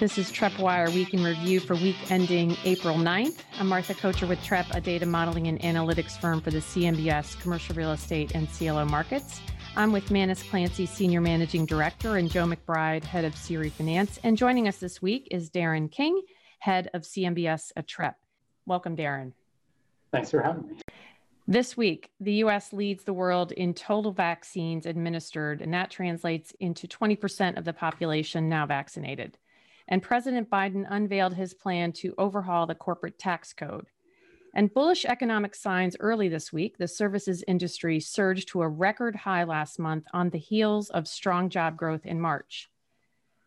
This is TreppWire Week in Review for week ending April 9th. I'm Martha Kocher with Trepp, a data modeling and analytics firm for the CMBS commercial real estate and CLO markets. I'm with Manus Clancy, Senior Managing Director, and Joe McBride, Head of CRE Finance. And joining us this week is Darren King, Head of CMBS at Trepp. Welcome, Darren. Thanks for having me. This week, the US leads the world in total vaccines administered, and that translates into 20% of the population now vaccinated and President Biden unveiled his plan to overhaul the corporate tax code. And bullish economic signs early this week, the services industry surged to a record high last month on the heels of strong job growth in March.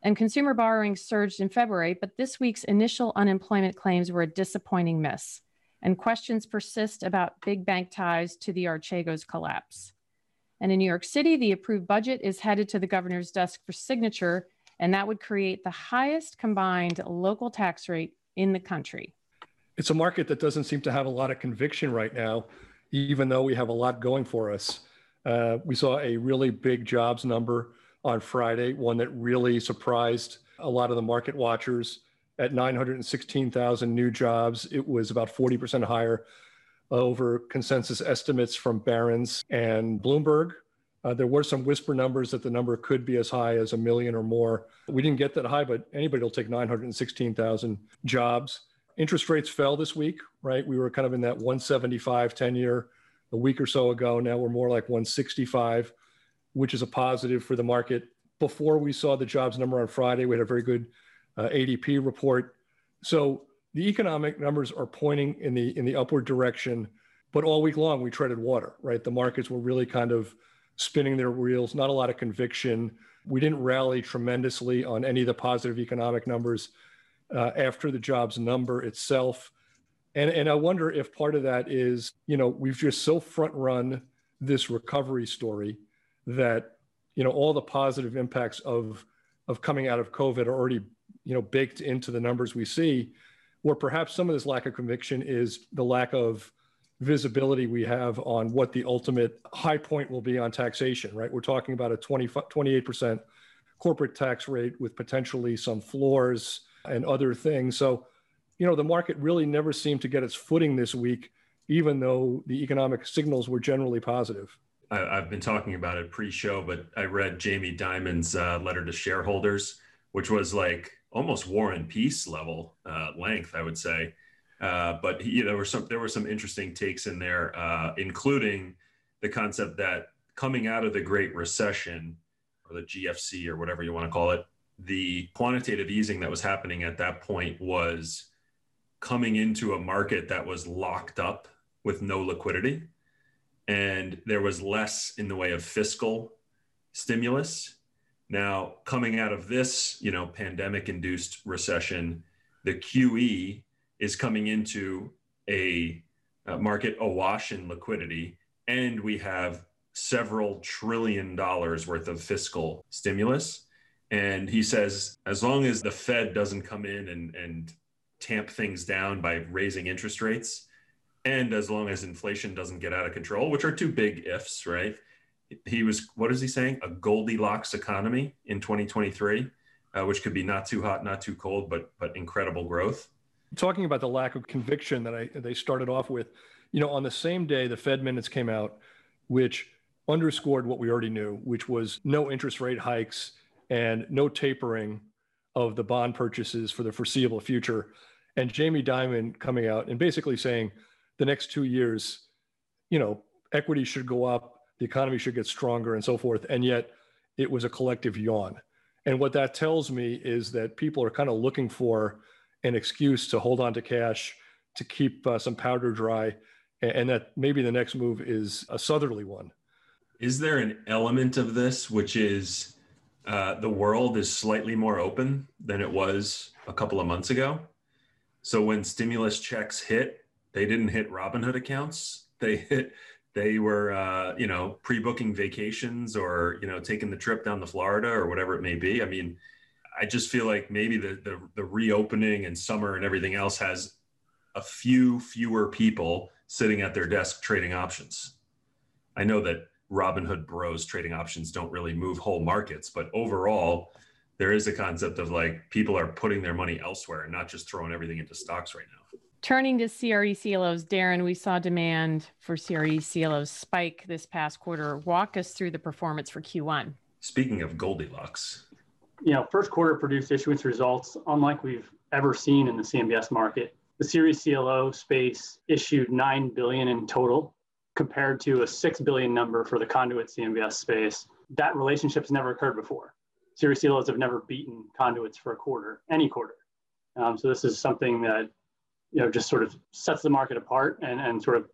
And consumer borrowing surged in February, but this week's initial unemployment claims were a disappointing miss. And questions persist about big bank ties to the Archegos collapse. And in New York City, the approved budget is headed to the governor's desk for signature and that would create the highest combined local tax rate in the country. It's a market that doesn't seem to have a lot of conviction right now, even though we have a lot going for us. Uh, we saw a really big jobs number on Friday, one that really surprised a lot of the market watchers at 916,000 new jobs. It was about 40% higher over consensus estimates from Barron's and Bloomberg. Uh, there were some whisper numbers that the number could be as high as a million or more. We didn't get that high, but anybody will take 916,000 jobs. Interest rates fell this week, right? We were kind of in that 175 10 year a week or so ago. Now we're more like 165, which is a positive for the market. Before we saw the jobs number on Friday, we had a very good uh, ADP report. So the economic numbers are pointing in the in the upward direction, but all week long we treaded water, right? The markets were really kind of spinning their wheels, not a lot of conviction. We didn't rally tremendously on any of the positive economic numbers uh, after the jobs number itself. And, and I wonder if part of that is, you know, we've just so front run this recovery story that, you know, all the positive impacts of, of coming out of COVID are already, you know, baked into the numbers we see, where perhaps some of this lack of conviction is the lack of visibility we have on what the ultimate high point will be on taxation, right? We're talking about a 20, 28% corporate tax rate with potentially some floors and other things. So, you know, the market really never seemed to get its footing this week, even though the economic signals were generally positive. I, have been talking about it pre-show, but I read Jamie Dimon's uh, letter to shareholders, which was like almost War and Peace level uh, length, I would say. Uh, but he, there were some there were some interesting takes in there, uh, including the concept that coming out of the Great Recession or the GFC or whatever you want to call it, the quantitative easing that was happening at that point was coming into a market that was locked up with no liquidity, and there was less in the way of fiscal stimulus. Now, coming out of this, you know, pandemic-induced recession, the QE is coming into a, market awash in liquidity, and we have several trillion dollars worth of fiscal stimulus. And he says, as long as the Fed doesn't come in and, and tamp things down by raising interest rates, and as long as inflation doesn't get out of control, which are two big ifs, right? He was, what is he saying? A Goldilocks economy in 2023, uh, which could be not too hot, not too cold, but but incredible growth talking about the lack of conviction that I they started off with, you know, on the same day the Fed minutes came out, which underscored what we already knew, which was no interest rate hikes and no tapering of the bond purchases for the foreseeable future. And Jamie Dimon coming out and basically saying the next two years, you know, equity should go up, the economy should get stronger, and so forth. And yet it was a collective yawn. And what that tells me is that people are kind of looking for an excuse to hold on to cash to keep uh, some powder dry, and that maybe the next move is a southerly one. Is there an element of this which is uh, the world is slightly more open than it was a couple of months ago? So when stimulus checks hit, they didn't hit Robinhood accounts. They hit they were uh, you know pre-booking vacations or you know taking the trip down to Florida or whatever it may be. I mean, I just feel like maybe the, the, the reopening and summer and everything else has a few fewer people sitting at their desk trading options. I know that Robinhood bros trading options don't really move whole markets, but overall, there is a concept of like people are putting their money elsewhere and not just throwing everything into stocks right now. Turning to CRE CLOs, Darren, we saw demand for CRE CLOs spike this past quarter. Walk us through the performance for Q1. Speaking of Goldilocks, you know, first quarter produced issuance results unlike we've ever seen in the CMBS market. The CRE CLO space issued 9 billion in total compared to a 6 billion number for the conduit CMBS space. That relationship's never occurred before. CRE CLOs have never beaten conduits for a quarter, any quarter. Um, so this is something that you know just sort of sets the market apart and, and sort of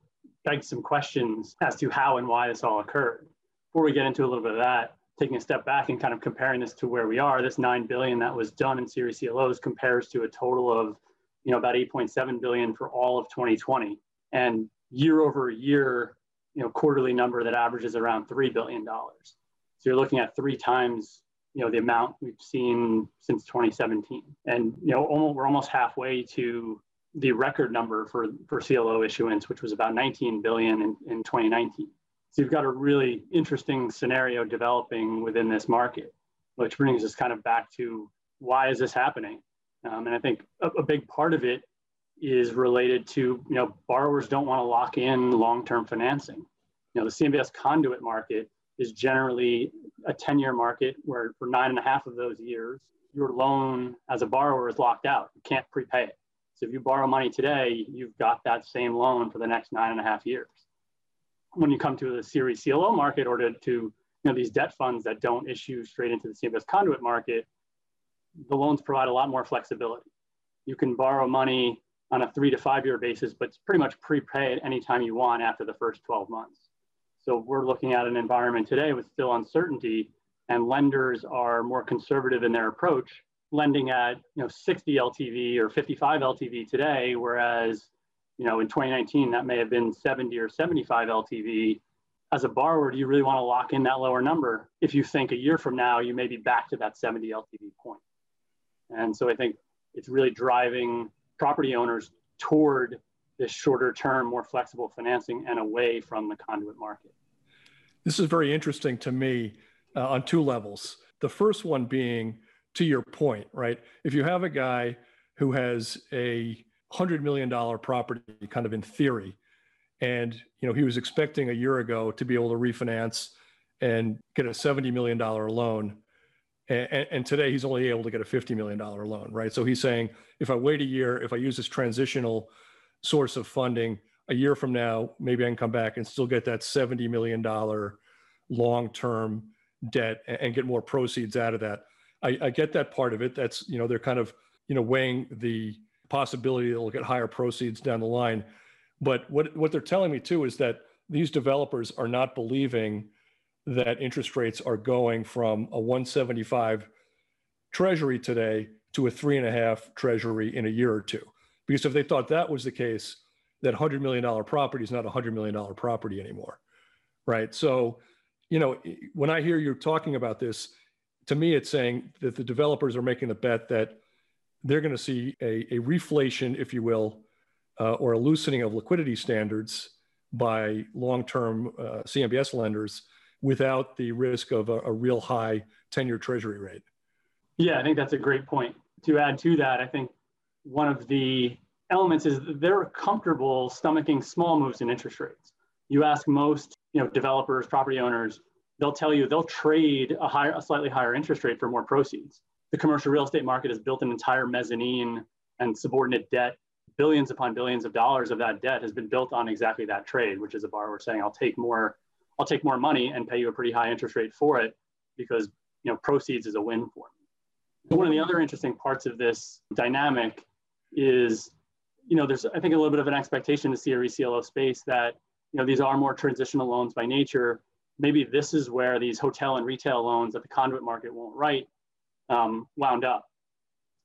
begs some questions as to how and why this all occurred. Before we get into a little bit of that, taking a step back and kind of comparing this to where we are, this nine billion that was done in CRE CLOs compares to a total of you know about 8.7 billion for all of 2020, and year over year, you know quarterly number that averages around three billion dollars. So you're looking at three times you know the amount we've seen since 2017, and you know almost, we're almost halfway to the record number for for CLO issuance, which was about 19 billion in, in 2019. So you've got a really interesting scenario developing within this market, which brings us kind of back to why is this happening? Um, and I think a, a, big part of it is related to, you know, borrowers don't want to lock in long-term financing. You know, the CMBS conduit market is generally a 10-year market where for nine and a half of those years, your loan as a borrower is locked out. You can't prepay it. So if you borrow money today, you've got that same loan for the next nine and a half years when you come to the CRE CLO market or to, to you know, these debt funds that don't issue straight into the CMBS conduit market, the loans provide a lot more flexibility. You can borrow money on a three to five year basis, but it's pretty much prepay at any time you want after the first 12 months. So we're looking at an environment today with still uncertainty and lenders are more conservative in their approach, lending at you know 60 LTV or 55 LTV today, whereas you know, in 2019, that may have been 70 or 75 LTV. As a borrower, do you really want to lock in that lower number if you think a year from now you may be back to that 70 LTV point? And so I think it's really driving property owners toward this shorter term, more flexible financing and away from the conduit market. This is very interesting to me uh, on two levels. The first one being to your point, right? If you have a guy who has a $100 million property kind of in theory. And, you know, he was expecting a year ago to be able to refinance and get a $70 million loan. And, and, today he's only able to get a $50 million loan, right? So he's saying, if I wait a year, if I use this transitional source of funding, a year from now, maybe I can come back and still get that $70 million long-term debt and get more proceeds out of that. I, I get that part of it. That's, you know, they're kind of, you know, weighing the possibility they'll get higher proceeds down the line. But what, what they're telling me too is that these developers are not believing that interest rates are going from a 175 treasury today to a three and a half treasury in a year or two. Because if they thought that was the case, that $100 million property is not a $100 million property anymore. Right. So, you know, when I hear you talking about this, to me, it's saying that the developers are making the bet that they're going to see a, a reflation, if you will, uh, or a loosening of liquidity standards by long-term uh, CMBS lenders without the risk of a, a real high 10-year treasury rate. Yeah, I think that's a great point. To add to that, I think one of the elements is they're comfortable stomaching small moves in interest rates. You ask most, you know, developers, property owners, they'll tell you they'll trade a higher, a slightly higher interest rate for more proceeds the commercial real estate market has built an entire mezzanine and subordinate debt. Billions upon billions of dollars of that debt has been built on exactly that trade, which is a borrower saying, "I'll take more, I'll take more money and pay you a pretty high interest rate for it because you know proceeds is a win for me." one of the other interesting parts of this dynamic is, you know, there's I think a little bit of an expectation to CRE CLO space that you know these are more transitional loans by nature. Maybe this is where these hotel and retail loans that the conduit market won't write um, wound up.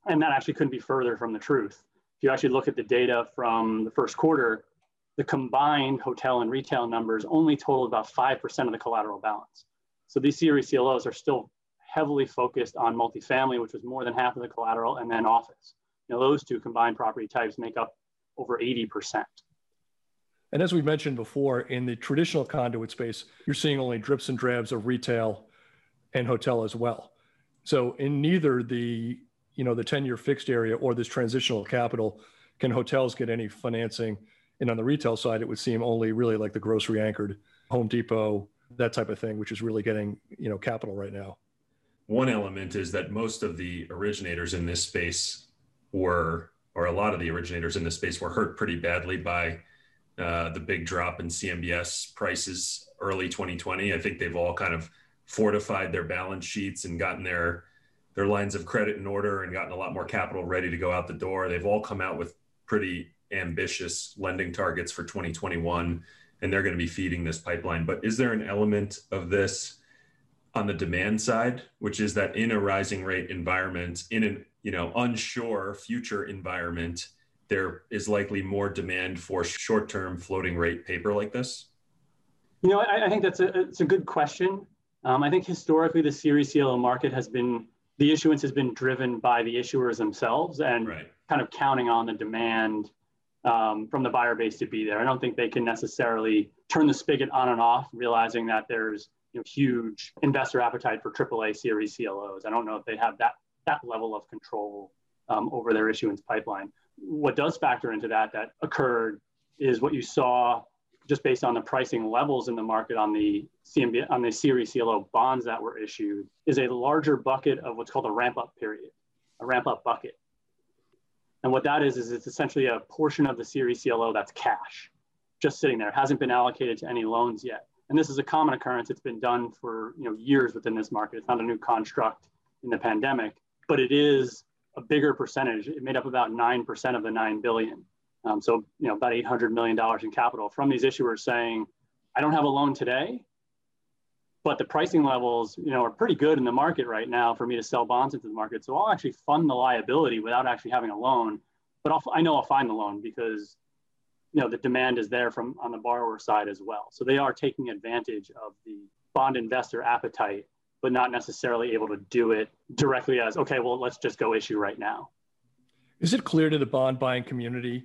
And that actually couldn't be further from the truth. If you actually look at the data from the first quarter, the combined hotel and retail numbers only totaled about 5% of the collateral balance. So these CRE CLOs are still heavily focused on multifamily, which was more than half of the collateral, and then office. You know, those two combined property types make up over 80%. And as we mentioned before, in the traditional conduit space, you're seeing only drips and drabs of retail and hotel as well. So in neither the you know the 10 year fixed area or this transitional capital can hotels get any financing. And on the retail side, it would seem only really like the grocery anchored Home Depot, that type of thing, which is really getting you know capital right now. One element is that most of the originators in this space were, or a lot of the originators in this space were hurt pretty badly by uh, the big drop in CMBS prices early 2020. I think they've all kind of fortified their balance sheets and gotten their their lines of credit in order and gotten a lot more capital ready to go out the door. They've all come out with pretty ambitious lending targets for 2021 and they're going to be feeding this pipeline. But is there an element of this on the demand side, which is that in a rising rate environment, in an you know unsure future environment, there is likely more demand for short-term floating rate paper like this? You know, I, I think that's a it's a good question. Um, I think historically the CRE CLO market has been the issuance has been driven by the issuers themselves and right. kind of counting on the demand um, from the buyer base to be there. I don't think they can necessarily turn the spigot on and off, realizing that there's you know, huge investor appetite for AAA CRE CLOs. I don't know if they have that that level of control um, over their issuance pipeline. What does factor into that that occurred is what you saw just based on the pricing levels in the market on the CMB on the CRE CLO bonds that were issued is a larger bucket of what's called a ramp up period, a ramp up bucket. And what that is, is it's essentially a portion of the CRE CLO that's cash, just sitting there, hasn't been allocated to any loans yet. And this is a common occurrence. It's been done for you know years within this market. It's not a new construct in the pandemic, but it is a bigger percentage. It made up about 9% of the 9 billion. Um, so, you know, about $800 million in capital from these issuers saying, I don't have a loan today, but the pricing levels, you know, are pretty good in the market right now for me to sell bonds into the market. So I'll actually fund the liability without actually having a loan. But I'll, I know I'll find the loan because, you know, the demand is there from on the borrower side as well. So they are taking advantage of the bond investor appetite, but not necessarily able to do it directly as, okay, well, let's just go issue right now. Is it clear to the bond buying community,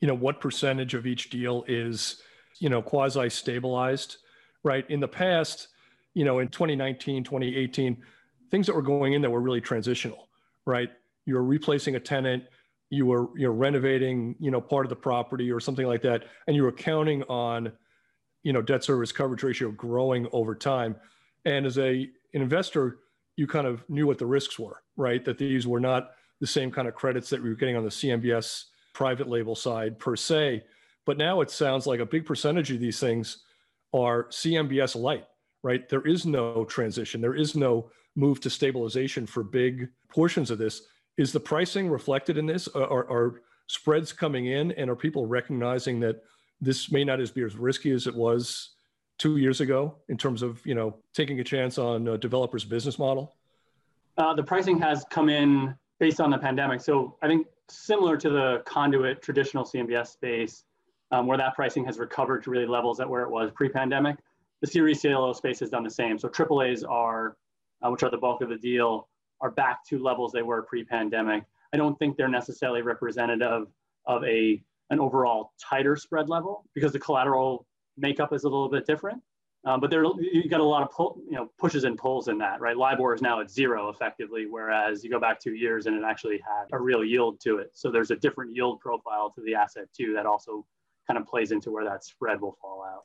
you know, what percentage of each deal is, you know, quasi stabilized, right? In the past, you know, in 2019, 2018, things that were going in that were really transitional, right? You were replacing a tenant, you were you know renovating, you know, part of the property or something like that, and you were counting on, you know, debt service coverage ratio growing over time. And as a an investor, you kind of knew what the risks were, right? That these were not the same kind of credits that we were getting on the CMBS private label side per se. But now it sounds like a big percentage of these things are CMBS light, right? There is no transition, there is no move to stabilization for big portions of this. Is the pricing reflected in this? Are, are spreads coming in, and are people recognizing that this may not be as risky as it was two years ago in terms of you know taking a chance on a developer's business model? Uh, the pricing has come in based on the pandemic. So I think similar to the conduit traditional CMBS space, um, where that pricing has recovered to really levels at where it was pre-pandemic the CRE CLO space has done the same. So AAAs are, uh, which are the bulk of the deal, are back to levels they were pre-pandemic. I don't think they're necessarily representative of a an overall tighter spread level because the collateral makeup is a little bit different. Um, but there you got a lot of pull, you know pushes and pulls in that, right? LIBOR is now at zero effectively, whereas you go back two years and it actually had a real yield to it. So there's a different yield profile to the asset too that also kind of plays into where that spread will fall out.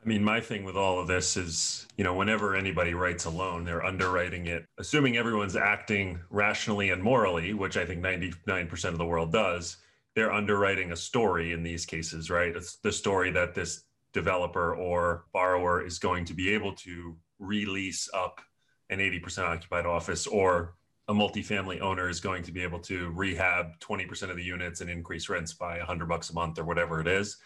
I mean, my thing with all of this is, you know, whenever anybody writes a loan, they're underwriting it, assuming everyone's acting rationally and morally, which I think 99% of the world does. They're underwriting a story in these cases, right? It's the story that this developer or borrower is going to be able to release up an 80% occupied office or a multifamily owner is going to be able to rehab 20% of the units and increase rents by 100 bucks a month or whatever it is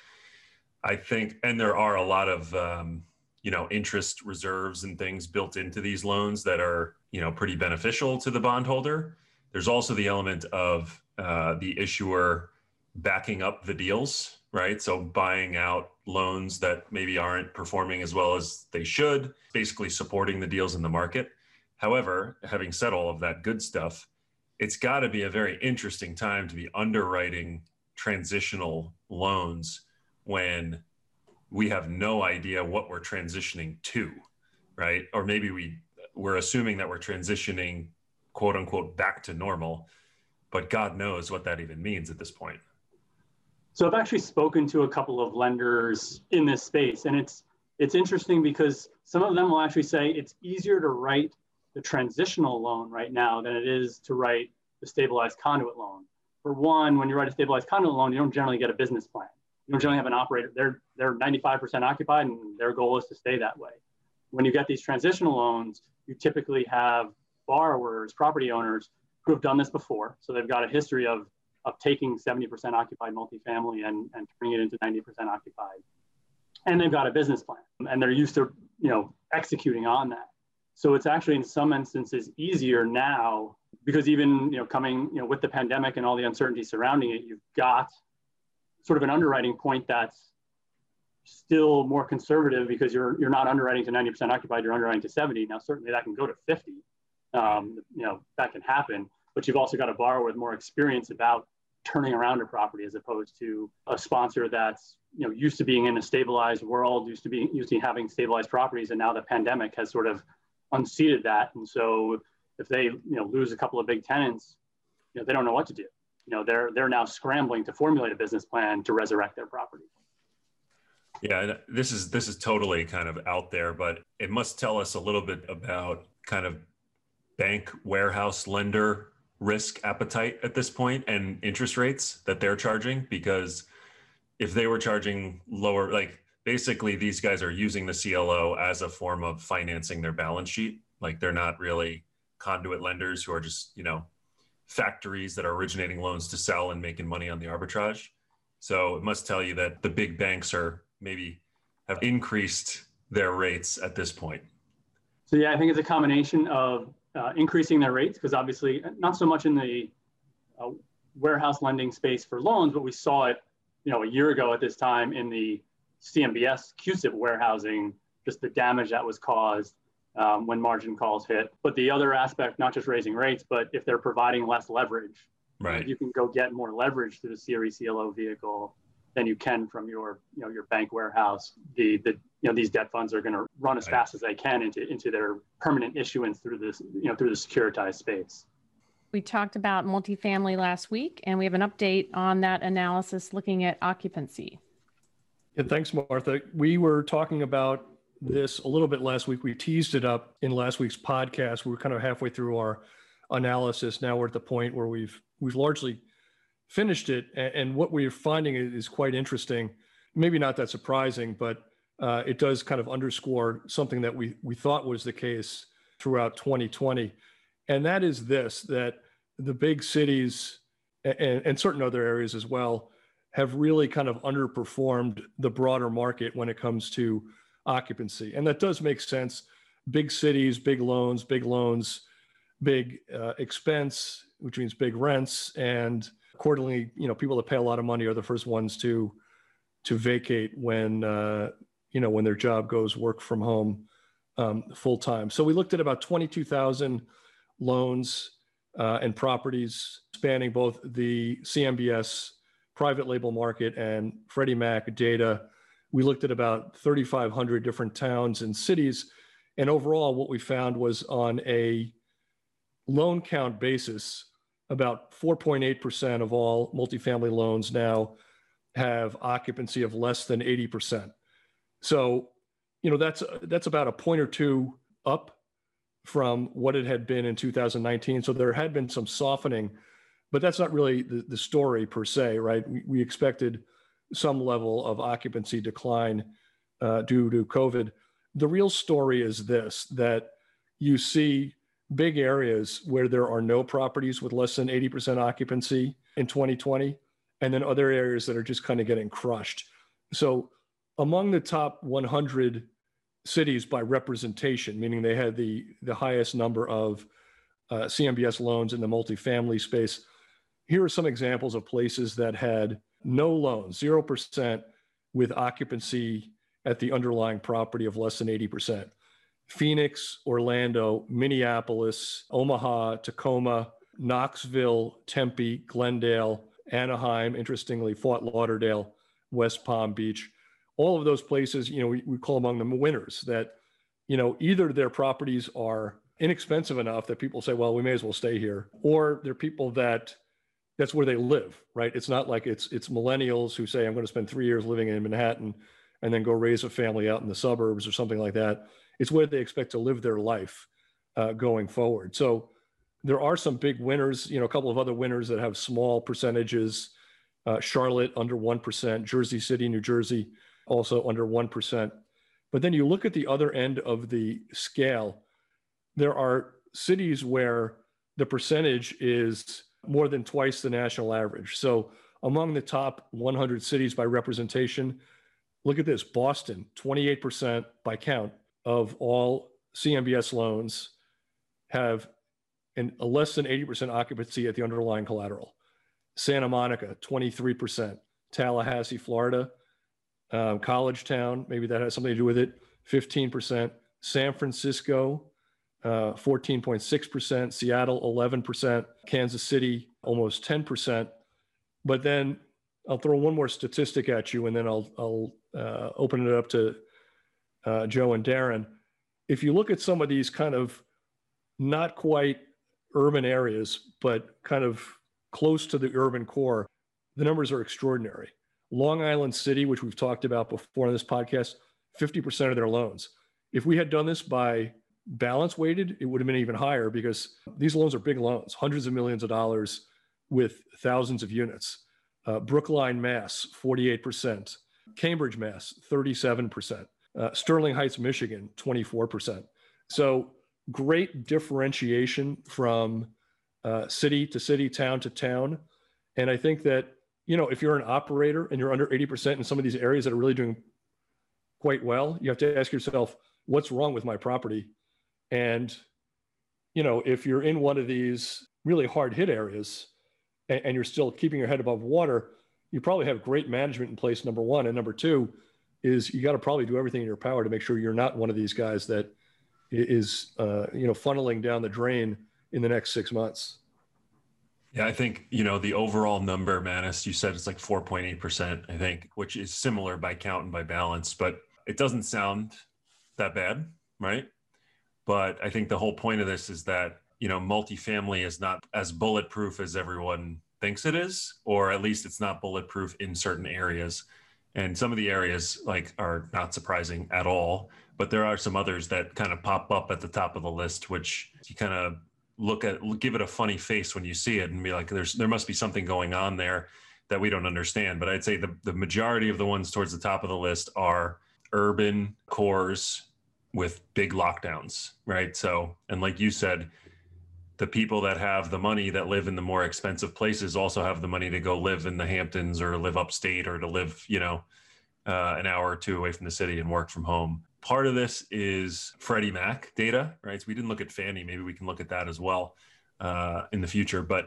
I think, and there are a lot of, um, you know, interest reserves and things built into these loans that are, you know, pretty beneficial to the bondholder. There's also the element of uh, the issuer backing up the deals, right? So buying out loans that maybe aren't performing as well as they should, basically supporting the deals in the market. However, having said all of that good stuff, it's got to be a very interesting time to be underwriting transitional loans when we have no idea what we're transitioning to, right? Or maybe we we're assuming that we're transitioning quote unquote back to normal, but God knows what that even means at this point. So I've actually spoken to a couple of lenders in this space, and it's it's interesting because some of them will actually say it's easier to write the transitional loan right now than it is to write the stabilized conduit loan. For one, when you write a stabilized conduit loan, you don't generally get a business plan. You don't generally have an operator. They're they're 95% occupied, and their goal is to stay that way. When you get these transitional loans, you typically have borrowers, property owners who have done this before. So they've got a history of, of taking 70% occupied multifamily and, and turning it into 90% occupied. And they've got a business plan and they're used to, you know, executing on that. So it's actually in some instances easier now because even, you know, coming, you know, with the pandemic and all the uncertainty surrounding it, you've got sort of an underwriting point that's still more conservative because you're you're not underwriting to 90% occupied, you're underwriting to 70. Now certainly that can go to 50 um, you know, that can happen. But you've also got a borrower with more experience about turning around a property as opposed to a sponsor that's you know used to being in a stabilized world, used to be used to having stabilized properties, and now the pandemic has sort of unseated that. And so if they you know lose a couple of big tenants, you know they don't know what to do. You know they're they're now scrambling to formulate a business plan to resurrect their property. Yeah, this is this is totally kind of out there, but it must tell us a little bit about kind of bank warehouse lender risk appetite at this point and interest rates that they're charging because if they were charging lower like basically these guys are using the CLO as a form of financing their balance sheet. Like they're not really conduit lenders who are just you know factories that are originating loans to sell and making money on the arbitrage. So it must tell you that the big banks are maybe have increased their rates at this point. So yeah i think it's a combination of uh, increasing their rates because obviously not so much in the uh, warehouse lending space for loans, but we saw it, you know, a year ago at this time in the CMBS CUSIP warehousing, just the damage that was caused um, when margin calls hit. But the other aspect, not just raising rates, but if they're providing less leverage, right, you can go get more leverage through the CRE CLO vehicle than you can from your, you know, your bank warehouse. The the you know these debt funds are going to run as fast as they can into into their permanent issuance through this you know through the securitized space. We talked about multifamily last week, and we have an update on that analysis looking at occupancy. Yeah, thanks, Martha. We were talking about this a little bit last week. We teased it up in last week's podcast. We were kind of halfway through our analysis. Now we're at the point where we've we've largely finished it, and what we're finding is quite interesting. Maybe not that surprising, but uh, it does kind of underscore something that we we thought was the case throughout 2020, and that is this: that the big cities and, and certain other areas as well have really kind of underperformed the broader market when it comes to occupancy, and that does make sense. Big cities, big loans, big loans, big uh, expense, which means big rents, and accordingly, you know, people that pay a lot of money are the first ones to to vacate when uh, you know, when their job goes work from home um, full time. So we looked at about 22,000 loans uh, and properties spanning both the CMBS private label market and Freddie Mac data. We looked at about 3,500 different towns and cities. And overall, what we found was on a loan count basis, about 4.8% of all multifamily loans now have occupancy of less than 80%. So, you know, that's that's about a point or two up from what it had been in 2019. So there had been some softening, but that's not really the, the story per se, right? We, we expected some level of occupancy decline uh, due to COVID. The real story is this that you see big areas where there are no properties with less than 80% occupancy in 2020, and then other areas that are just kind of getting crushed. So among the top 100 cities by representation, meaning they had the, the highest number of uh, CMBS loans in the multifamily space. Here are some examples of places that had no loans, 0% with occupancy at the underlying property of less than 80%. Phoenix, Orlando, Minneapolis, Omaha, Tacoma, Knoxville, Tempe, Glendale, Anaheim, interestingly, Fort Lauderdale, West Palm Beach all of those places, you know, we, we call among them winners that, you know, either their properties are inexpensive enough that people say, well, we may as well stay here. Or they're people that that's where they live, right? It's not like it's it's millennials who say, I'm going to spend three years living in Manhattan and then go raise a family out in the suburbs or something like that. It's where they expect to live their life uh, going forward. So there are some big winners, you know, a couple of other winners that have small percentages. Uh, Charlotte under 1%, Jersey City, New Jersey also under 1%. But then you look at the other end of the scale, there are cities where the percentage is more than twice the national average. So among the top 100 cities by representation, look at this Boston, 28% by count of all CMBS loans have an, a less than 80% occupancy at the underlying collateral. Santa Monica, 23%. Tallahassee, Florida, um, College Town, maybe that has something to do with it, 15%. San Francisco, uh, 14.6%. Seattle, 11%. Kansas City, almost 10%. But then I'll throw one more statistic at you and then I'll, I'll uh, open it up to uh, Joe and Darren. If you look at some of these kind of not quite urban areas, but kind of close to the urban core, the numbers are extraordinary. Long Island City, which we've talked about before on this podcast, 50% of their loans. If we had done this by balance weighted, it would have been even higher because these loans are big loans, hundreds of millions of dollars with thousands of units. Uh, Brookline, Mass, 48%. Cambridge, Mass, 37%. Uh, Sterling Heights, Michigan, 24%. So great differentiation from uh, city to city, town to town. And I think that, you know, if you're an operator and you're under 80% in some of these areas that are really doing quite well, you have to ask yourself, what's wrong with my property? And, you know, if you're in one of these really hard hit areas and, and you're still keeping your head above water, you probably have great management in place, number one. And number two is you got to probably do everything in your power to make sure you're not one of these guys that is uh, you know funneling down the drain in the next six months. Yeah, I think you know the overall number, Manus. You said it's like four point eight percent. I think, which is similar by count and by balance, but it doesn't sound that bad, right? But I think the whole point of this is that you know multifamily is not as bulletproof as everyone thinks it is, or at least it's not bulletproof in certain areas. And some of the areas like are not surprising at all but there are some others that kind of pop up at the top of the list, which you kind of look at, give it a funny face when you see it and be like, there's, there must be something going on there that we don't understand. But I'd say the, the majority of the ones towards the top of the list are urban cores with big lockdowns, right? So, and like you said, the people that have the money that live in the more expensive places also have the money to go live in the Hamptons or live upstate or to live, you know, uh, an hour or two away from the city and work from home. Part of this is Freddie Mac data, right? So we didn't look at Fannie. Maybe we can look at that as well uh, in the future. But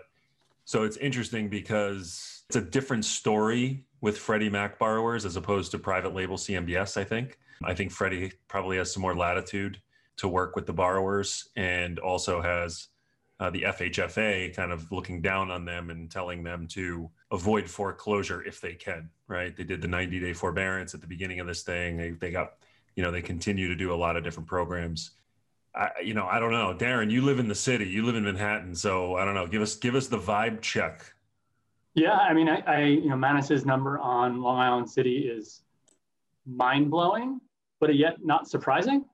so it's interesting because it's a different story with Freddie Mac borrowers as opposed to private label CMBS, I think. I think Freddie probably has some more latitude to work with the borrowers and also has uh, the FHFA kind of looking down on them and telling them to avoid foreclosure if they can, right? They did the 90 day forbearance at the beginning of this thing. They, they got you know they continue to do a lot of different programs. I, you know i don't know. Darren you live in the city. You live in manhattan. So i don't know. Give us give us the vibe check. Yeah i mean i, I you know manus's number on long island city is mind-blowing but yet not surprising.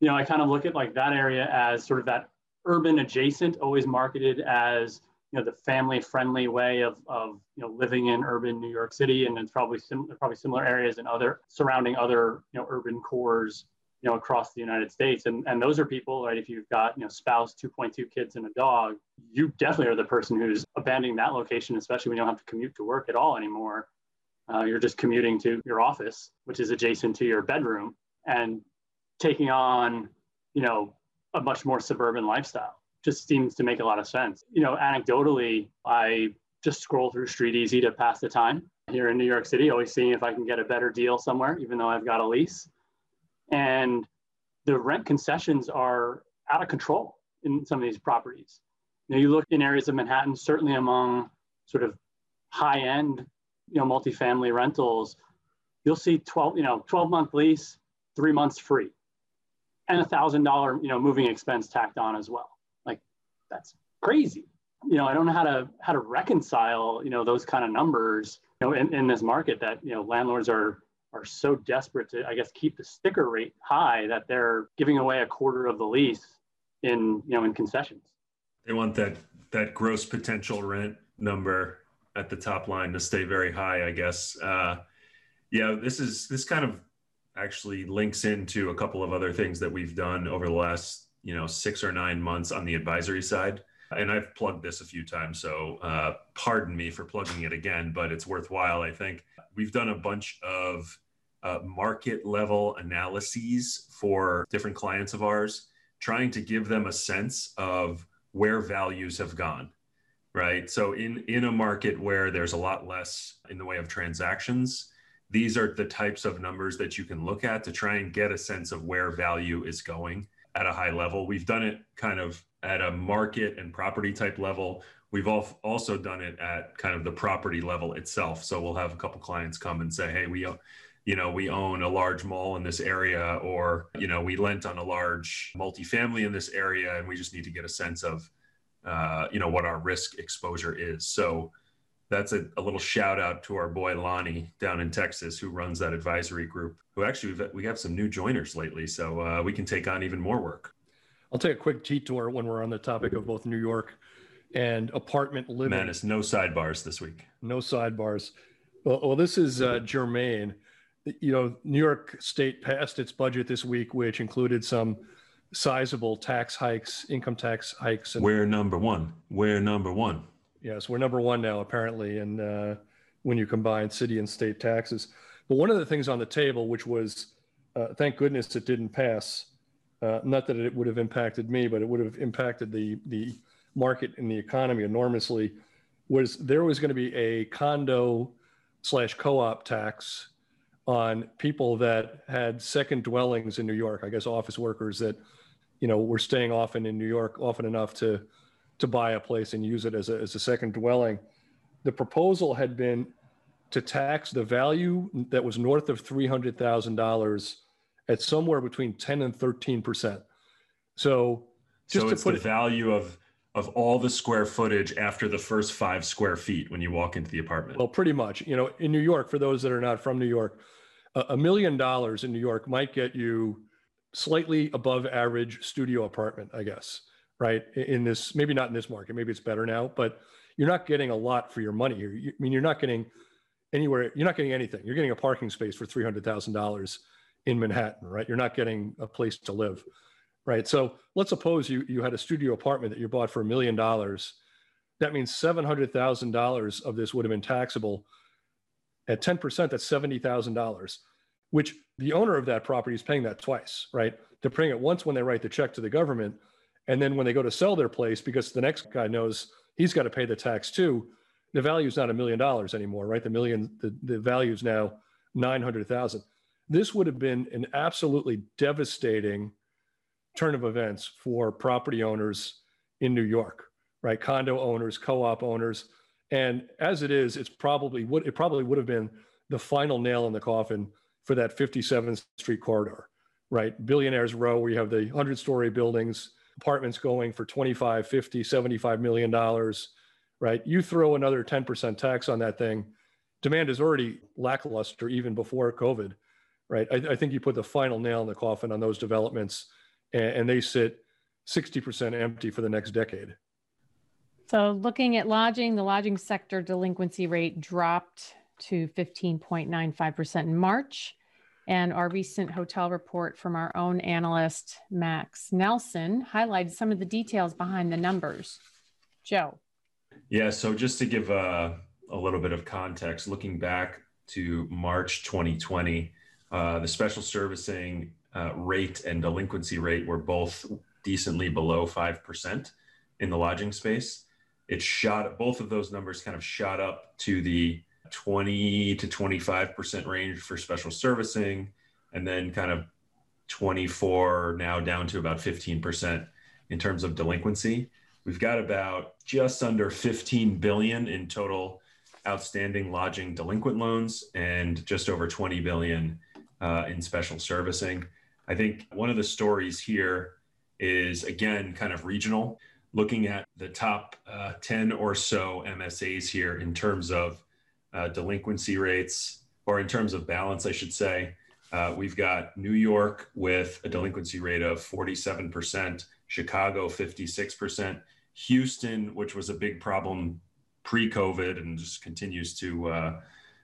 You know i kind of look at like that area as sort of that urban adjacent always marketed as you know the family friendly way of, of you know living in urban New York City and it's probably sim- probably similar areas in other surrounding other you know urban cores you know across the United States. And and those are people right if you've got you know spouse 2.2 kids and a dog you definitely are the person who's abandoning that location especially when you don't have to commute to work at all anymore. Uh, you're just commuting to your office which is adjacent to your bedroom and taking on you know a much more suburban lifestyle just seems to make a lot of sense. You know, anecdotally, I just scroll through StreetEasy to pass the time here in New York City, always seeing if I can get a better deal somewhere, even though I've got a lease. And the rent concessions are out of control in some of these properties. You you look in areas of Manhattan, certainly among sort of high end, you know, multifamily rentals, you'll see 12, you know, 12 month lease, three months free. and a thousand dollar you know moving expense tacked on as well. That's crazy. You know, I don't know how to how to reconcile you know those kind of numbers you know in, in this market that you know landlords are are so desperate to I guess keep the sticker rate high that they're giving away a quarter of the lease in you know in concessions. They want that that gross potential rent number at the top line to stay very high, I guess. Uh, yeah, this is this kind of actually links into a couple of other things that we've done over the last you know six or nine months on the advisory side. And I've plugged this a few times, so uh, pardon me for plugging it again, but it's worthwhile. I think we've done a bunch of uh, market level analyses for different clients of ours, trying to give them a sense of where values have gone right so in in a market where there's a lot less in the way of transactions these are the types of numbers that you can look at to try and get a sense of where value is going at a high level. We've done it kind of at a market and property type level. We've also done it at kind of the property level itself. So we'll have a couple clients come and say hey we you know we own a large mall in this area or you know we lent on a large multifamily in this area and we just need to get a sense of uh, you know what our risk exposure is. So that's a, a, little shout out to our boy Lonnie down in Texas who runs that advisory group. Who actually we have some new joiners lately, so uh, we can take on even more work. I'll take a quick detour when we're on the topic of both New York and apartment living. Manus, no sidebars this week. No sidebars. Well, well this is uh, germane. You know, New York State passed its budget this week, which included some sizable tax hikes, income tax hikes. And, we're number one. We're number one. Yes, we're number one now, apparently, and uh, when you combine city and state taxes. But one of the things on the table, which was, uh, thank goodness it didn't pass. Uh, not that it would have impacted me, but it would have impacted the the market and the economy enormously. Was there was going to be a condo slash co-op tax on people that had second dwellings in New York? I guess office workers that you know, we're staying often in New York often enough to to buy a place and use it as a, as a second dwelling. The proposal had been to tax the value that was north of three hundred thousand dollars at somewhere between ten and thirteen percent. So, just so to it's put the it, value of of all the square footage after the first five square feet when you walk into the apartment. Well, pretty much. You know, in New York, for those that are not from New York, a million dollars in New York might get you slightly above average studio apartment, I guess, right? In this, maybe not in this market, maybe it's better now, but you're not getting a lot for your money here. You, I mean, you're not getting anywhere, you're not getting anything. You're getting a parking space for $300,000 in Manhattan, right? You're not getting a place to live, right? So let's suppose you, you had a studio apartment that you bought for a million dollars. That means $700,000 of this would have been taxable. At 10%, that's $70,000 which the owner of that property is paying that twice, right? They're paying it once when they write the check to the government. And then when they go to sell their place, because the next guy knows he's got to pay the tax too, the value is not a million dollars anymore, right? The million, the, the value is now 900,000. This would have been an absolutely devastating turn of events for property owners in New York, right? Condo owners, co-op owners. And as it is, it's probably would it probably would have been the final nail in the coffin for that 57th Street corridor, right? Billionaires Row, where you have the 100 story buildings, apartments going for 25, 50, 75 million dollars, right? You throw another 10% tax on that thing, demand is already lackluster even before COVID, right? I, I think you put the final nail in the coffin on those developments and, and they sit 60% empty for the next decade. So, looking at lodging, the lodging sector delinquency rate dropped to 15.95% in March. And our recent hotel report from our own analyst, Max Nelson, highlighted some of the details behind the numbers. Joe. Yeah, so just to give a, a little bit of context, looking back to March 2020, uh, the special servicing uh, rate and delinquency rate were both decently below 5% in the lodging space. It shot, both of those numbers kind of shot up to the 20 to 25% range for special servicing, and then kind of 24 now down to about 15% in terms of delinquency. We've got about just under 15 billion in total outstanding lodging delinquent loans and just over 20 billion uh, in special servicing. I think one of the stories here is again kind of regional, looking at the top uh, 10 or so MSAs here in terms of uh, delinquency rates, or in terms of balance, I should say. Uh, we've got New York with a delinquency rate of 47%, Chicago 56%, Houston, which was a big problem pre-COVID and just continues to uh,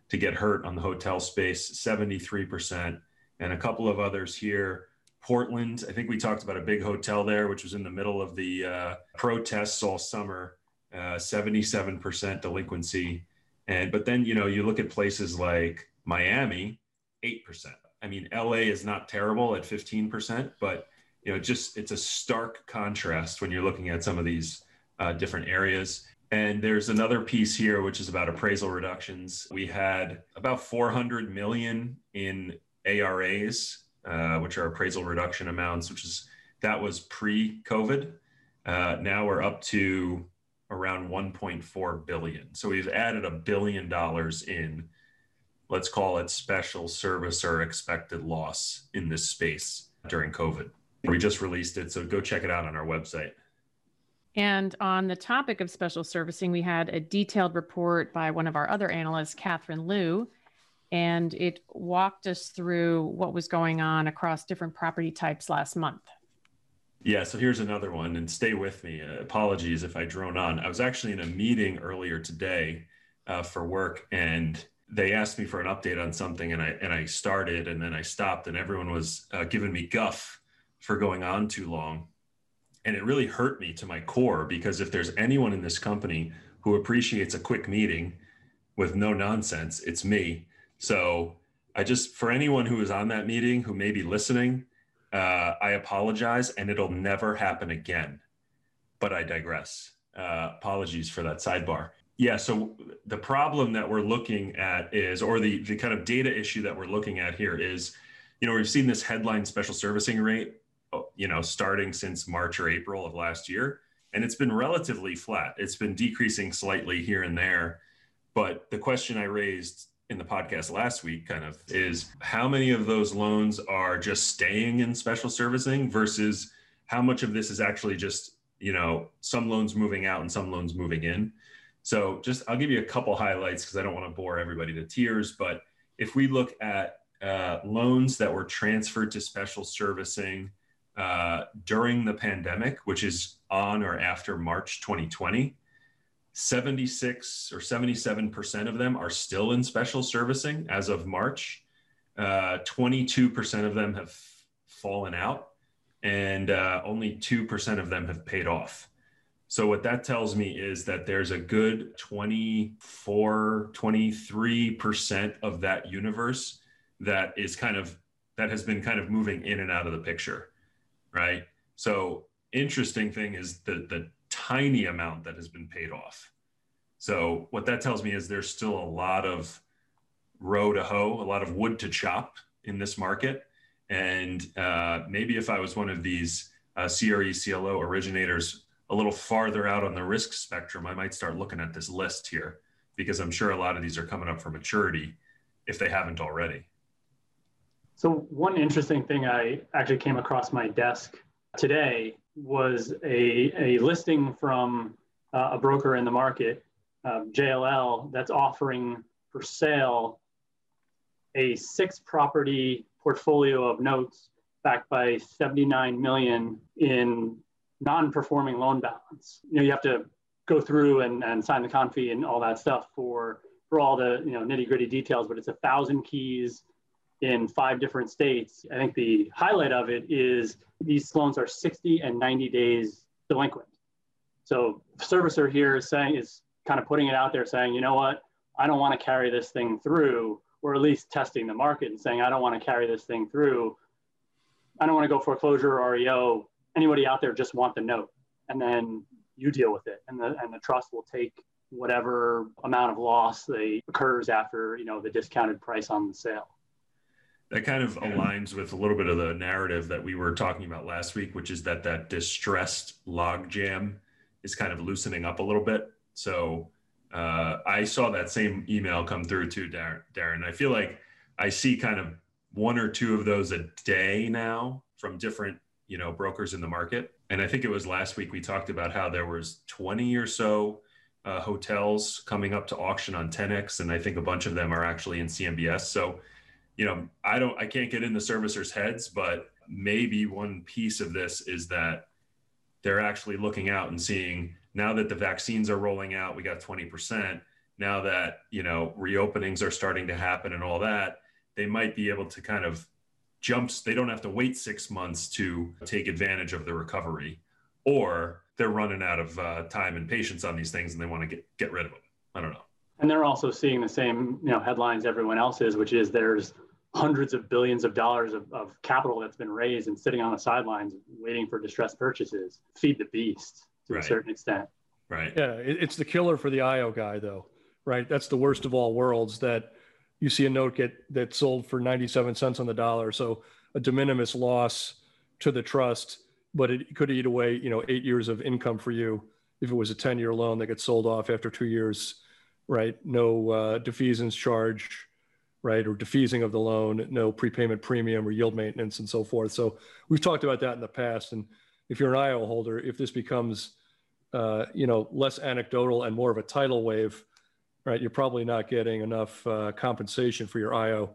to get hurt on the hotel space, 73%, and a couple of others here. Portland, I think we talked about a big hotel there, which was in the middle of the uh, protests all summer, uh, 77% delinquency. And but then you know you look at places like Miami, eight percent. I mean, LA is not terrible at 15%, but you know, just it's a stark contrast when you're looking at some of these uh, different areas. And there's another piece here, which is about appraisal reductions. We had about 400 million in ARAs, uh, which are appraisal reduction amounts, which is that was pre-COVID. Uh, now we're up to around 1.4 billion. So we've added a billion dollars in, let's call it special service or expected loss in this space during COVID. We just released it, so go check it out on our website. And on the topic of special servicing, we had a detailed report by one of our other analysts, Catherine Liu, and it walked us through what was going on across different property types last month. Yeah, so here's another one, and stay with me. Uh, apologies if I drone on. I was actually in a meeting earlier today uh, for work, and they asked me for an update on something, and I and I started, and then I stopped, and everyone was uh, giving me guff for going on too long and it really hurt me to my core because if there's anyone in this company who appreciates a quick meeting with no nonsense, it's me. So I just, for anyone who was on that meeting who may be listening, uh, I apologize and it'll never happen again. But I digress. Uh, apologies for that sidebar. Yeah, so the problem that we're looking at is, or the, the kind of data issue that we're looking at here is, you know, we've seen this headline special servicing rate you know, starting since March or April of last year. And it's been relatively flat. It's been decreasing slightly here and there. But the question I raised in the podcast last week kind of is how many of those loans are just staying in special servicing versus how much of this is actually just, you know, some loans moving out and some loans moving in. So just I'll give you a couple highlights because I don't want to bore everybody to tears. But if we look at uh, loans that were transferred to special servicing uh, during the pandemic, which is on or after March 2020, 76 or 77% of them are still in special servicing as of March. Uh, 22% of them have fallen out, and uh, only 2% of them have paid off. So, what that tells me is that there's a good 24, 23% of that universe that is kind of that has been kind of moving in and out of the picture right? So interesting thing is the the tiny amount that has been paid off. So what that tells me is there's still a lot of row to hoe, a lot of wood to chop in this market. And uh, maybe if I was one of these uh, CRE CLO originators a little farther out on the risk spectrum, I might start looking at this list here because I'm sure a lot of these are coming up for maturity if they haven't already. So one interesting thing I actually came across my desk today was a, a listing from uh, a broker in the market, uh, JLL, that's offering for sale a six property portfolio of notes backed by 79 million in non-performing loan balance. You know, you have to go through and, and sign the con fee and all that stuff for for all the you know nitty gritty details, but it's a thousand keys in five different states. I think the highlight of it is these loans are 60 and 90 days delinquent. So servicer here is saying is kind of putting it out there saying, you know what, I don't want to carry this thing through, or at least testing the market and saying, I don't want to carry this thing through. I don't want to go foreclosure or REO. Anybody out there just want the note. And then you deal with it. And the and the trust will take whatever amount of loss they occurs after, you know, the discounted price on the sale that kind of aligns with a little bit of the narrative that we were talking about last week, which is that that distressed log jam is kind of loosening up a little bit. So uh, I saw that same email come through too, Darren. Darren. I feel like I see kind of one or two of those a day now from different you know brokers in the market and i think it was last week we talked about how there was 20 or so uh, hotels coming up to auction on 10x and i think a bunch of them are actually in cmbs so you know i don't i can't get in the servicers heads but maybe one piece of this is that they're actually looking out and seeing now that the vaccines are rolling out we got 20% now that you know reopenings are starting to happen and all that they might be able to kind of jumps they don't have to wait six months to take advantage of the recovery or they're running out of uh, time and patience on these things and they want to get, get rid of them i don't know. And they're also seeing the same you know headlines everyone else is which is there's hundreds of billions of dollars of, of capital that's been raised and sitting on the sidelines waiting for distressed purchases feed the beast to right. a certain extent right yeah it's the killer for the io guy though right that's the worst of all worlds that you see a note get that sold for 97 cents on the dollar. So a de minimis loss to the trust, but it could eat away, you know, eight years of income for you if it was a 10 year loan that gets sold off after two years, right? No uh, defeasance charge, right? Or defeasing of the loan, no prepayment premium or yield maintenance and so forth. So we've talked about that in the past. And if you're an IO holder, if this becomes, uh, you know, less anecdotal and more of a tidal wave, right? You're probably not getting enough uh, compensation for your IO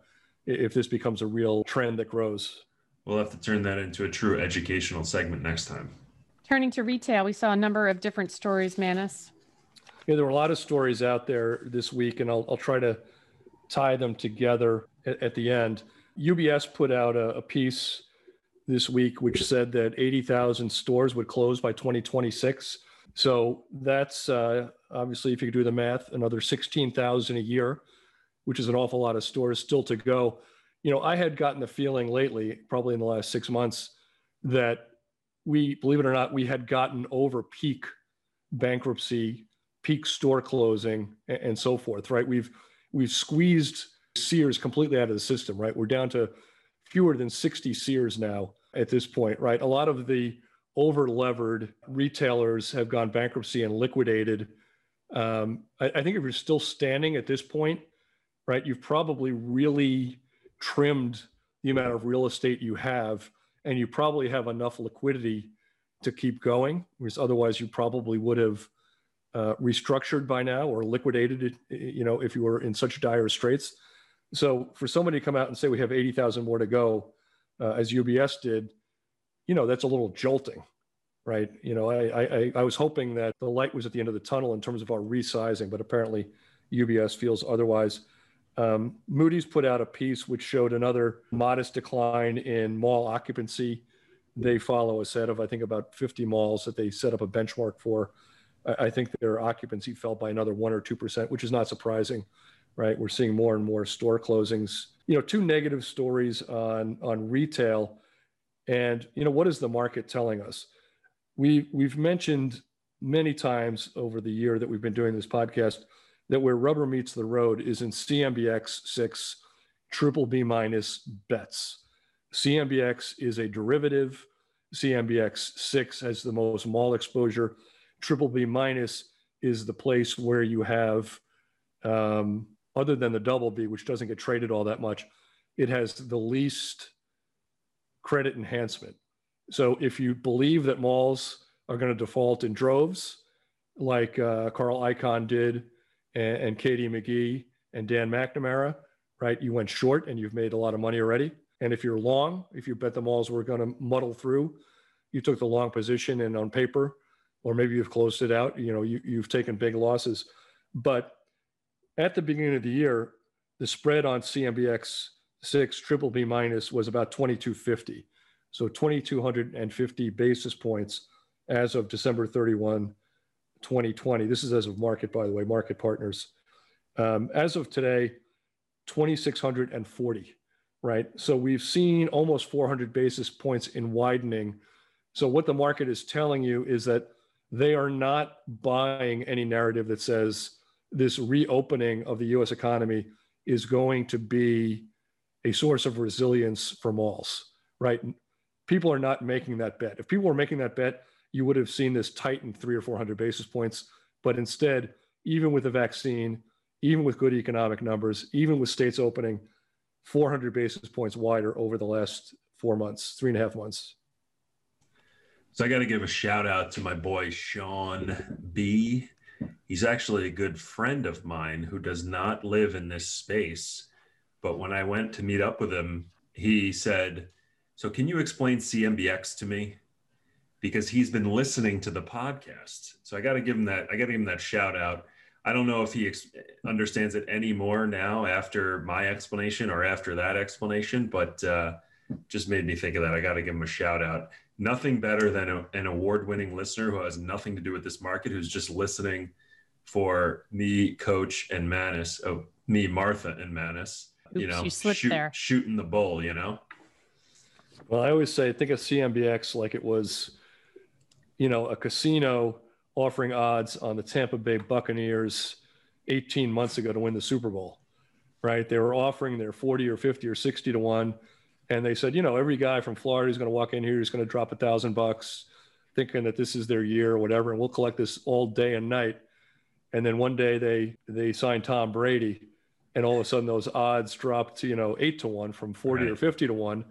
if this becomes a real trend that grows. We'll have to turn that into a true educational segment next time. Turning to retail, we saw a number of different stories, Manus. Yeah, there were a lot of stories out there this week, and I'll, I'll try to tie them together at, at the end. UBS put out a, a piece this week which said that 80,000 stores would close by 2026. So that's uh, obviously, if you do the math, another 16,000 a year, which is an awful lot of stores still to go. You know, I had gotten the feeling lately, probably in the last six months, that we, believe it or not, we had gotten over peak bankruptcy, peak store closing, and, and so forth. Right? We've we've squeezed Sears completely out of the system. Right? We're down to fewer than 60 Sears now at this point. Right? A lot of the over levered retailers have gone bankruptcy and liquidated. Um, I, I, think if you're still standing at this point, right, you've probably really trimmed the amount of real estate you have, and you probably have enough liquidity to keep going, because otherwise you probably would have uh, restructured by now or liquidated you know, if you were in such dire straits. So for somebody to come out and say we have 80,000 more to go, uh, as UBS did, you know, that's a little jolting, right? You know, I, I, I was hoping that the light was at the end of the tunnel in terms of our resizing, but apparently UBS feels otherwise. Um, Moody's put out a piece which showed another modest decline in mall occupancy. They follow a set of, I think, about 50 malls that they set up a benchmark for. I, think their occupancy fell by another one or 2%, which is not surprising, right? We're seeing more and more store closings. You know, two negative stories on, on retail and you know, what is the market telling us? We we've mentioned many times over the year that we've been doing this podcast that where rubber meets the road is in CMBX six triple B minus bets. CMBX is a derivative. CMBX six has the most mall exposure. Triple B minus is the place where you have, um, other than the double B, which doesn't get traded all that much, it has the least credit enhancement. So if you believe that malls are going to default in droves, like uh, Carl Icahn did, and, and Katie McGee and Dan McNamara, right? You went short and you've made a lot of money already. And if you're long, if you bet the malls were going to muddle through, you took the long position and on paper, or maybe you've closed it out, you know, you, you've taken big losses. But at the beginning of the year, the spread on CMBX six triple B minus was about 2250. So 2250 basis points as of December 31, 2020. This is as of market, by the way, market partners. Um, as of today, 2640, right? So we've seen almost 400 basis points in widening. So what the market is telling you is that they are not buying any narrative that says this reopening of the US economy is going to be a source of resilience for malls, right? People are not making that bet. If people were making that bet, you would have seen this tighten three or 400 basis points. But instead, even with the vaccine, even with good economic numbers, even with states opening, 400 basis points wider over the last four months, three and a half months. So I got to give a shout out to my boy Sean B. He's actually a good friend of mine who does not live in this space. But when I went to meet up with him, he said, So can you explain CMBX to me? Because he's been listening to the podcast. So I got to give him that. I got to give him that shout out. I don't know if he ex- understands it anymore now after my explanation or after that explanation, but uh, just made me think of that. I got to give him a shout out nothing better than a, an award-winning listener who has nothing to do with this market, who's just listening for me, Coach, and Manus. Oh, me, Martha, and Manus. Oops, you know, you slipped shoot, there. shooting the bull. You know. Well, I always say think of CMBX like it was, you know, a casino offering odds on the Tampa Bay Buccaneers 18 months ago to win the Super Bowl, right? They were offering their 40 or 50 or 60 to one and they said, you know, every guy from Florida is going to walk in here, he's going to drop a thousand bucks, thinking that this is their year or whatever, and we'll collect this all day and night. And then one day they they signed Tom Brady, and all of a sudden those odds dropped to you know eight to one from forty Right. or fifty to one,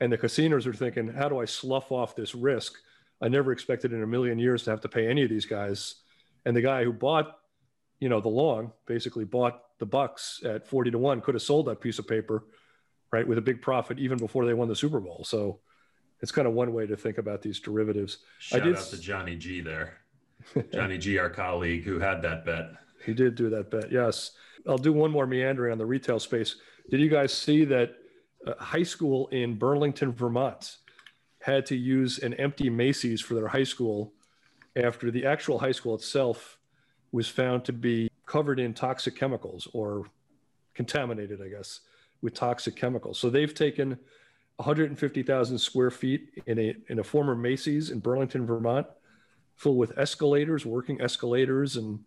and the casinos are thinking, how do I slough off this risk? I never expected in a million years to have to pay any of these guys. And the guy who bought, you know, the long basically bought the Bucks at forty to one could have sold that piece of paper right, with a big profit even before they won the Super Bowl. So it's kind of one way to think about these derivatives. I Shout did out to Johnny G there. Johnny G, our colleague who had that bet. He did do that bet. Yes. I'll do one more meandering on the retail space. Did you guys see that a high school in Burlington, Vermont had to use an empty Macy's for their high school after the actual high school itself was found to be covered in toxic chemicals or contaminated, I guess, with toxic chemicals. So they've taken 150,000 square feet in a in a former Macy's in Burlington, Vermont, full with escalators, working escalators, and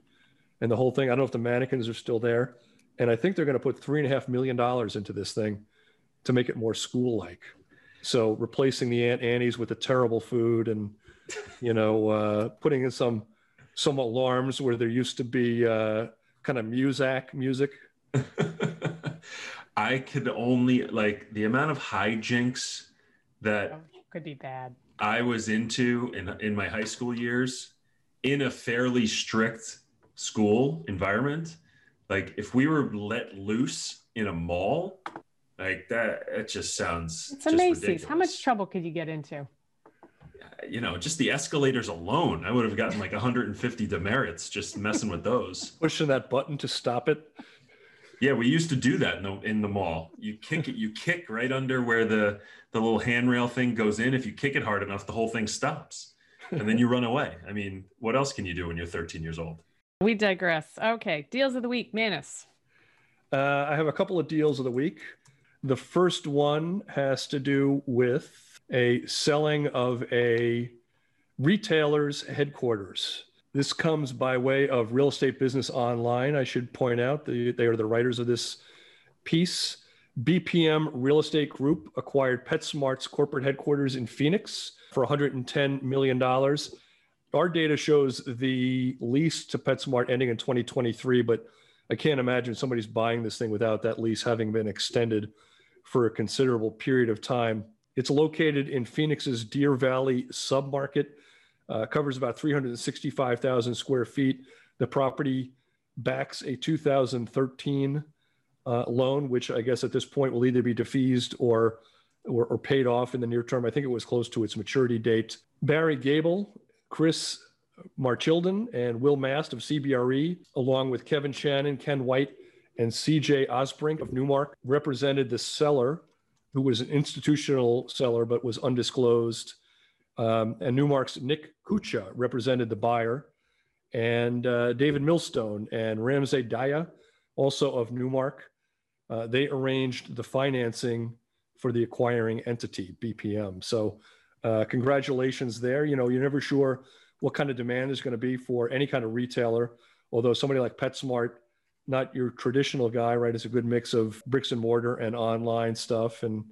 and the whole thing. I don't know if the mannequins are still there, and I think they're going to put three and a half million dollars into this thing to make it more school-like. So replacing the Auntie Anne's with the terrible food, and you know, uh, putting in some some alarms where there used to be uh, kind of Muzak music. I could only like the amount of hijinks that oh, Could be bad. I was into in in my high school years in a fairly strict school environment. Like if we were let loose in a mall, like that, it just sounds. It's a just Macy's. How much trouble could you get into? You know, just the escalators alone, I would have gotten like 150 demerits just messing with those. Pushing that button to stop it. Yeah, we used to do that in the in the mall. You kick it, you kick right under where the the little handrail thing goes in. If you kick it hard enough, the whole thing stops, and then you run away. I mean, what else can you do when you're 13 years old? We digress. Okay, deals of the week, Manus. Uh, I have a couple of deals of the week. The first one has to do with a selling of a retailer's headquarters. This comes by way of Real Estate Business Online. I should point out the, they are the writers of this piece. BPM Real Estate Group acquired PetSmart's corporate headquarters in Phoenix for $110 million. Our data shows the lease to PetSmart ending in 2023, but I can't imagine somebody's buying this thing without that lease having been extended for a considerable period of time. It's located in Phoenix's Deer Valley submarket, uh, covers about 365,000 square feet. The property backs a 2013 uh, loan, which I guess at this point will either be defeased or, or or paid off in the near term. I think it was close to its maturity date. Barry Gable, Chris Marchildon, and Will Mast of CBRE, along with Kevin Shannon, Ken White, and CJ Osbrink of Newmark, represented the seller, who was an institutional seller but was undisclosed. Um, and Newmark's Nick Kucha represented the buyer, and uh, David Millstone and Ramsey Daya, also of Newmark, uh, they arranged the financing for the acquiring entity, BPM. So, uh, congratulations there. You know, you're never sure what kind of demand is going to be for any kind of retailer. Although somebody like PetSmart, not your traditional guy, right? It's a good mix of bricks and mortar and online stuff, and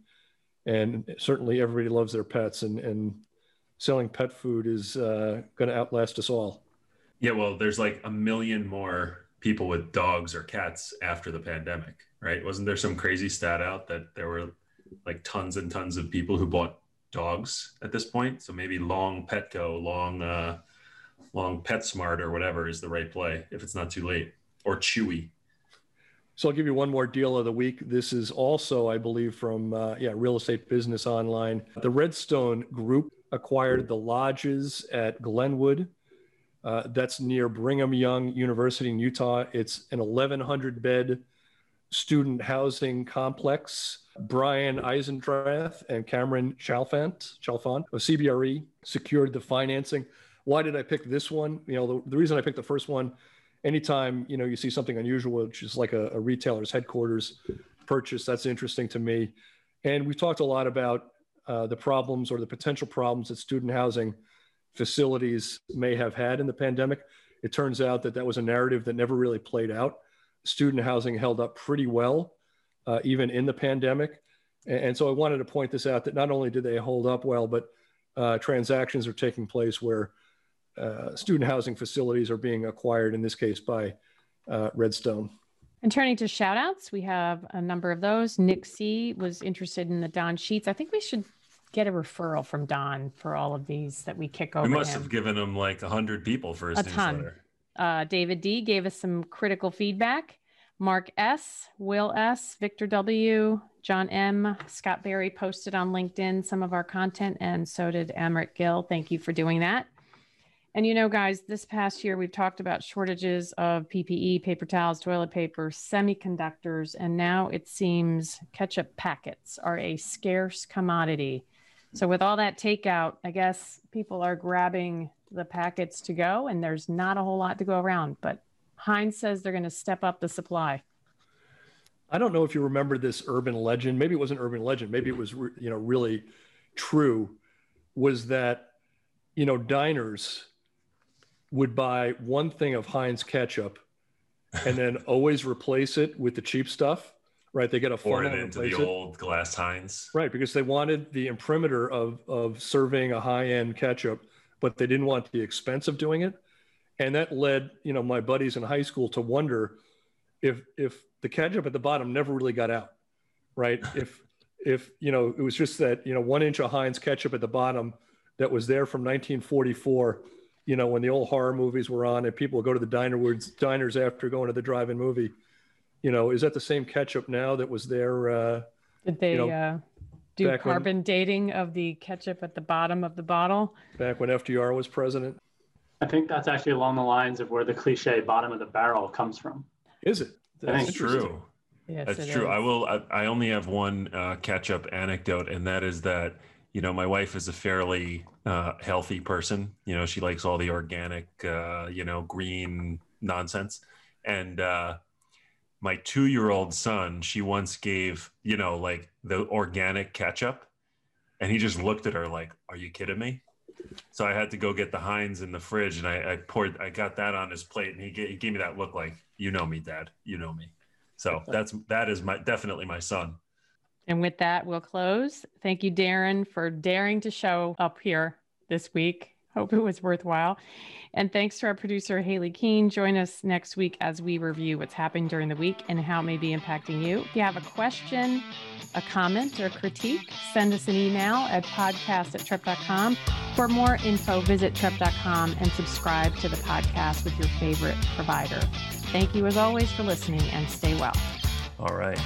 and certainly everybody loves their pets, and and selling pet food is uh, going to outlast us all. Yeah, well, there's like a million more people with dogs or cats after the pandemic. right? Wasn't there some crazy stat out that there were like tons and tons of people who bought dogs at this point? So maybe long Petco, long uh, long PetSmart or whatever is the right play if it's not too late, or Chewy. So I'll give you one more deal of the week. This is also, I believe, from uh, yeah, Real Estate Business Online. The Redstone Group acquired the lodges at Glenwood. Uh, that's near Brigham Young University in Utah. It's an 1,100 bed student housing complex. Brian Eisendrath and Cameron Chalfant, Chalfant of CBRE secured the financing. Why did I pick this one? You know, the, the reason I picked the first one anytime you know you see something unusual, which is like a, a retailer's headquarters purchase, that's interesting to me. And we've talked a lot about uh, the problems or the potential problems that student housing facilities may have had in the pandemic. It turns out that that was a narrative that never really played out. Student housing held up pretty well, uh, even in the pandemic. And, and, so I wanted to point this out that not only did they hold up well, but uh, transactions are taking place where uh, student housing facilities are being acquired, in this case by uh, Redstone. And turning to shout outs, we have a number of those. Nick C was interested in the Don Sheets. I think we should get a referral from Don for all of these that we kick over. We must him. have given him like a 100 people for his a. Ton. Uh, David D gave us some critical feedback. Mark S, Will S, Victor W, John M, Scott Berry posted on LinkedIn some of our content, and so did Amrit Gill. Thank you for doing that. And you know, guys, this past year we've talked about shortages of PPE, paper towels, toilet paper, semiconductors, and now it seems ketchup packets are a scarce commodity. So, with all that takeout, I guess people are grabbing the packets to go, and there's not a whole lot to go around. But Heinz says they're going to step up the supply. I don't know if you remember this urban legend. Maybe it wasn't urban legend. Maybe it was, you know, really true. Was that, you know, diners would buy one thing of Heinz ketchup and then always replace it with the cheap stuff. Right, they get a pour it into the it. old glass Heinz. Right, because they wanted the imprimatur of of serving a high end ketchup, but they didn't want the expense of doing it, and that led you know my buddies in high school to wonder if if the ketchup at the bottom never really got out, right? if if you know it was just that you know one inch of Heinz ketchup at the bottom that was there from 1944 you know, when the old horror movies were on and people would go to the diner diners after going to the drive-in movie. You know, is that the same ketchup now that was there? Uh, Did they you know, uh, do carbon when, dating of the ketchup at the bottom of the bottle? Back when FDR was president? I think that's actually along the lines of where the cliche bottom of the barrel comes from. Is it? That's true. Yes, that's true. Is. I will. I, I, only have one uh, ketchup anecdote, and that is that you know my wife is a fairly uh, healthy person. You know, she likes all the organic, uh, you know, green nonsense. And uh, my two year old son, she once gave, you know, like the organic ketchup. And he just looked at her like, Are you kidding me? So I had to go get the Heinz in the fridge and I, I poured, I got that on his plate and he gave, he gave me that look like, You know me, dad. You know me. So that's, that is my, definitely my son. And with that, we'll close. Thank you, Darren, for daring to show up here this week. Hope it was worthwhile. And thanks to our producer, Haley Keene. Join us next week as we review what's happened during the week and how it may be impacting you. If you have a question, a comment, or critique, send us an email at podcast at trepp.com. For more info, visit trepp.com and subscribe to the podcast with your favorite provider. Thank you as always for listening and stay well. All right.